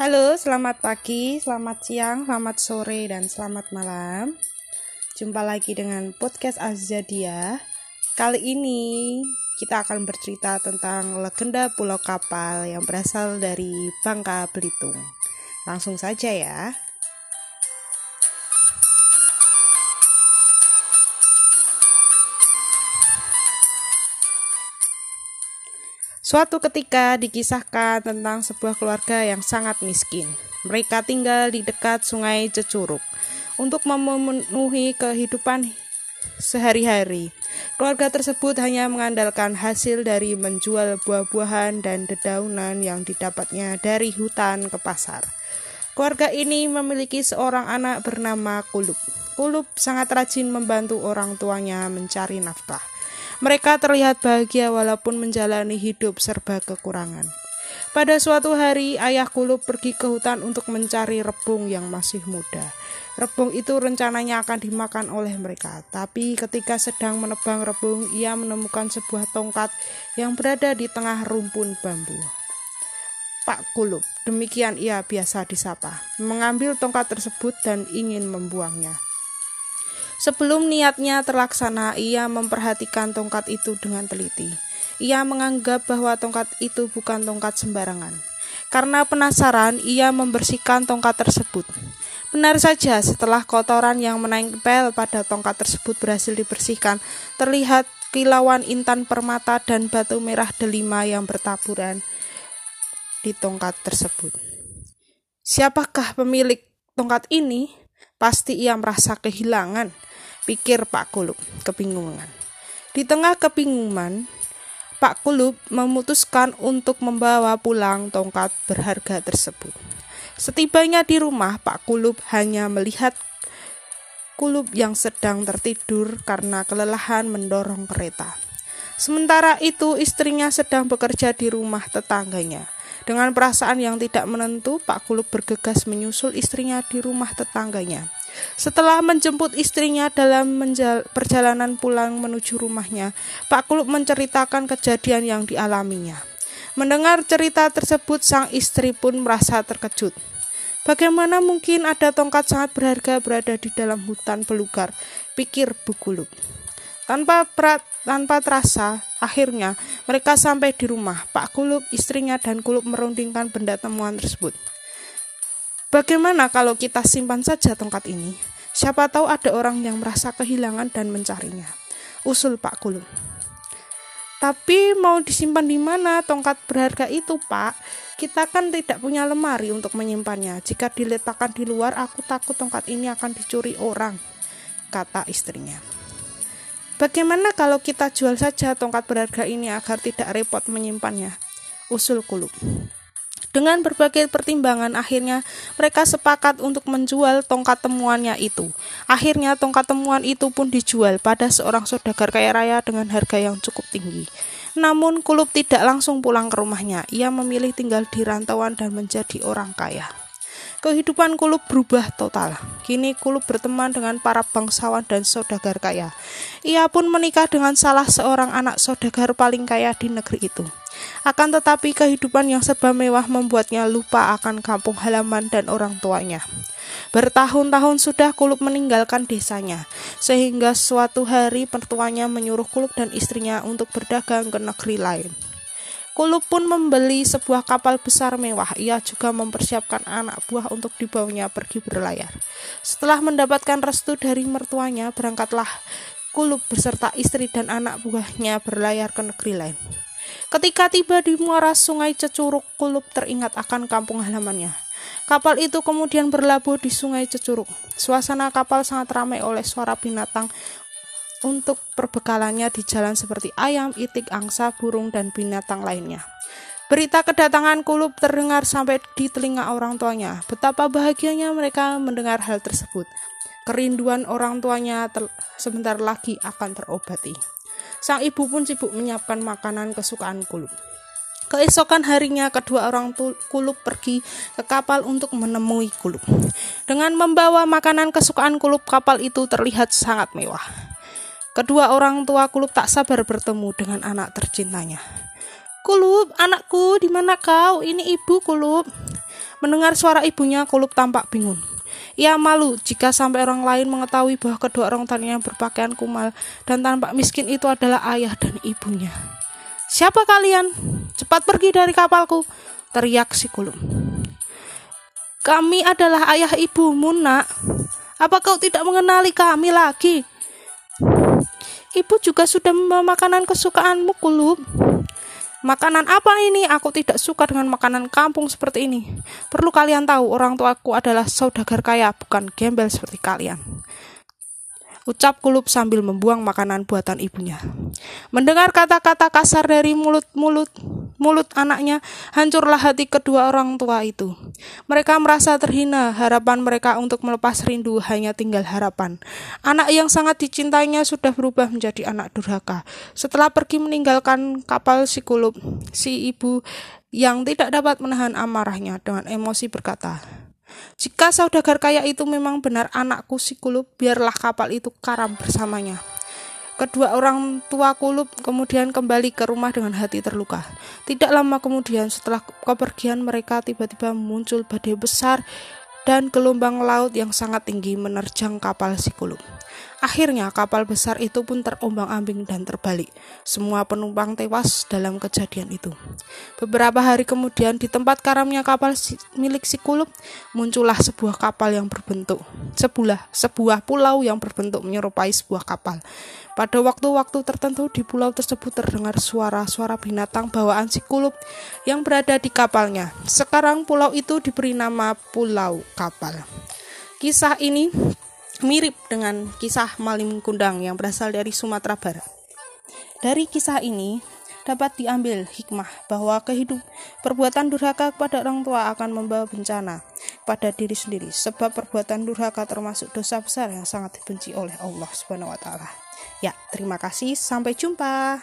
Halo, selamat pagi, selamat siang, selamat sore, dan selamat malam. Jumpa lagi dengan podcast Azzadia. Kali ini kita akan bercerita tentang legenda Pulau Kapal yang berasal dari Bangka Belitung. Langsung saja ya. Suatu ketika dikisahkan tentang sebuah keluarga yang sangat miskin. Mereka tinggal di dekat sungai Cecuruk untuk memenuhi kehidupan sehari-hari. Keluarga tersebut hanya mengandalkan hasil dari menjual buah-buahan dan dedaunan yang didapatnya dari hutan ke pasar. Keluarga ini memiliki seorang anak bernama Kulub. Kulub sangat rajin membantu orang tuanya mencari nafkah. Mereka terlihat bahagia walaupun menjalani hidup serba kekurangan. Pada suatu hari, ayah Kulub pergi ke hutan untuk mencari rebung yang masih muda. Rebung itu rencananya akan dimakan oleh mereka, tapi ketika sedang menebang rebung, ia menemukan sebuah tongkat yang berada di tengah rumpun bambu. Pak Kulub, demikian ia biasa disapa, mengambil tongkat tersebut dan ingin membuangnya. Sebelum niatnya terlaksana, ia memperhatikan tongkat itu dengan teliti. Ia menganggap bahwa tongkat itu bukan tongkat sembarangan. Karena penasaran, ia membersihkan tongkat tersebut. Benar saja, setelah kotoran yang menempel pada tongkat tersebut berhasil dibersihkan, terlihat kilauan intan permata dan batu merah delima yang bertaburan di tongkat tersebut. Siapakah pemilik tongkat ini? Pasti ia merasa kehilangan pikir Pak Kulub kebingungan. Di tengah kebingungan, Pak Kulub memutuskan untuk membawa pulang tongkat berharga tersebut. Setibanya di rumah, Pak Kulub hanya melihat Kulub yang sedang tertidur karena kelelahan mendorong kereta. Sementara itu, istrinya sedang bekerja di rumah tetangganya. Dengan perasaan yang tidak menentu, Pak Kulub bergegas menyusul istrinya di rumah tetangganya. Setelah menjemput istrinya dalam perjalanan pulang menuju rumahnya, Pak Kulub menceritakan kejadian yang dialaminya. Mendengar cerita tersebut, sang istri pun merasa terkejut. Bagaimana mungkin ada tongkat sangat berharga berada di dalam hutan belukar? Pikir Bu Kulub. Tanpa berat, tanpa terasa, akhirnya mereka sampai di rumah. Pak Kulub, istrinya, dan Kulub merundingkan benda temuan tersebut. Bagaimana kalau kita simpan saja tongkat ini? Siapa tahu ada orang yang merasa kehilangan dan mencarinya. Usul Pak Kulum. Tapi mau disimpan di mana tongkat berharga itu, Pak? Kita kan tidak punya lemari untuk menyimpannya. Jika diletakkan di luar, aku takut tongkat ini akan dicuri orang, kata istrinya. Bagaimana kalau kita jual saja tongkat berharga ini agar tidak repot menyimpannya? Usul Kulub. Dengan berbagai pertimbangan, akhirnya mereka sepakat untuk menjual tongkat temuannya itu. Akhirnya tongkat temuan itu pun dijual pada seorang saudagar kaya raya dengan harga yang cukup tinggi. Namun Kulub tidak langsung pulang ke rumahnya. Ia memilih tinggal di rantauan dan menjadi orang kaya. Kehidupan Kulub berubah total. Kini Kulub berteman dengan para bangsawan dan saudagar kaya. Ia pun menikah dengan salah seorang anak saudagar paling kaya di negeri itu. Akan tetapi kehidupan yang serba mewah membuatnya lupa akan kampung halaman dan orang tuanya. Bertahun-tahun sudah Kulub meninggalkan desanya, sehingga suatu hari pertuanya menyuruh Kulub dan istrinya untuk berdagang ke negeri lain. Kulub pun membeli sebuah kapal besar mewah. Ia juga mempersiapkan anak buah untuk dibawanya pergi berlayar. Setelah mendapatkan restu dari mertuanya, berangkatlah Kulub beserta istri dan anak buahnya berlayar ke negeri lain. Ketika tiba di muara sungai Cecuruk, Kulub teringat akan kampung halamannya. Kapal itu kemudian berlabuh di sungai Cecuruk. Suasana kapal sangat ramai oleh suara binatang untuk perbekalannya di jalan seperti ayam, itik, angsa, burung, dan binatang lainnya. Berita kedatangan Kulub terdengar sampai di telinga orang tuanya. Betapa bahagianya mereka mendengar hal tersebut. Kerinduan orang tuanya sebentar lagi akan terobati. Sang ibu pun sibuk menyiapkan makanan kesukaan Kulub. Keesokan harinya kedua orang Kulub pergi ke kapal untuk menemui Kulub. Dengan membawa makanan kesukaan Kulub, kapal itu terlihat sangat mewah. Kedua orang tua Kulub tak sabar bertemu dengan anak tercintanya. Kulub, anakku, di mana kau? Ini ibu Kulub. Mendengar suara ibunya, Kulub tampak bingung. Ia malu jika sampai orang lain mengetahui bahwa kedua orang tuanya berpakaian kumal dan tampak miskin itu adalah ayah dan ibunya. Siapa kalian? Cepat pergi dari kapalku, teriak si Kulub. Kami adalah ayah ibumu, nak. Apa kau tidak mengenali kami lagi? Ibu juga sudah membawa makanan kesukaanmu, Kulub. Makanan apa ini? Aku tidak suka dengan makanan kampung seperti ini. Perlu kalian tahu, orang tuaku adalah saudagar kaya, bukan gembel seperti kalian. Ucap Kulub sambil membuang makanan buatan ibunya. Mendengar kata-kata kasar dari mulut-mulut mulut anaknya, hancurlah hati kedua orang tua itu. Mereka merasa terhina, harapan mereka untuk melepas rindu hanya tinggal harapan. Anak yang sangat dicintainya sudah berubah menjadi anak durhaka. Setelah pergi meninggalkan kapal si kulub, si ibu yang tidak dapat menahan amarahnya dengan emosi berkata, jika saudagar kaya itu memang benar anakku si kulub, biarlah kapal itu karam bersamanya. Kedua orang tua Kulub kemudian kembali ke rumah dengan hati terluka. Tidak lama kemudian setelah kepergian mereka tiba-tiba muncul badai besar dan gelombang laut yang sangat tinggi menerjang kapal si Kulub. Akhirnya kapal besar itu pun terombang-ambing dan terbalik. Semua penumpang tewas dalam kejadian itu. Beberapa hari kemudian di tempat karamnya kapal milik si Kulub muncullah sebuah kapal yang berbentuk sebuah sebuah pulau yang berbentuk menyerupai sebuah kapal. Pada waktu-waktu tertentu di pulau tersebut terdengar suara-suara binatang bawaan si Kulub yang berada di kapalnya. Sekarang pulau itu diberi nama Pulau Kapal. Kisah ini mirip dengan kisah Malim Kundang yang berasal dari Sumatera Barat. Dari kisah ini dapat diambil hikmah bahwa kehidup perbuatan durhaka kepada orang tua akan membawa bencana pada diri sendiri sebab perbuatan durhaka termasuk dosa besar yang sangat dibenci oleh Allah Subhanahu wa taala. Ya, terima kasih. Sampai jumpa.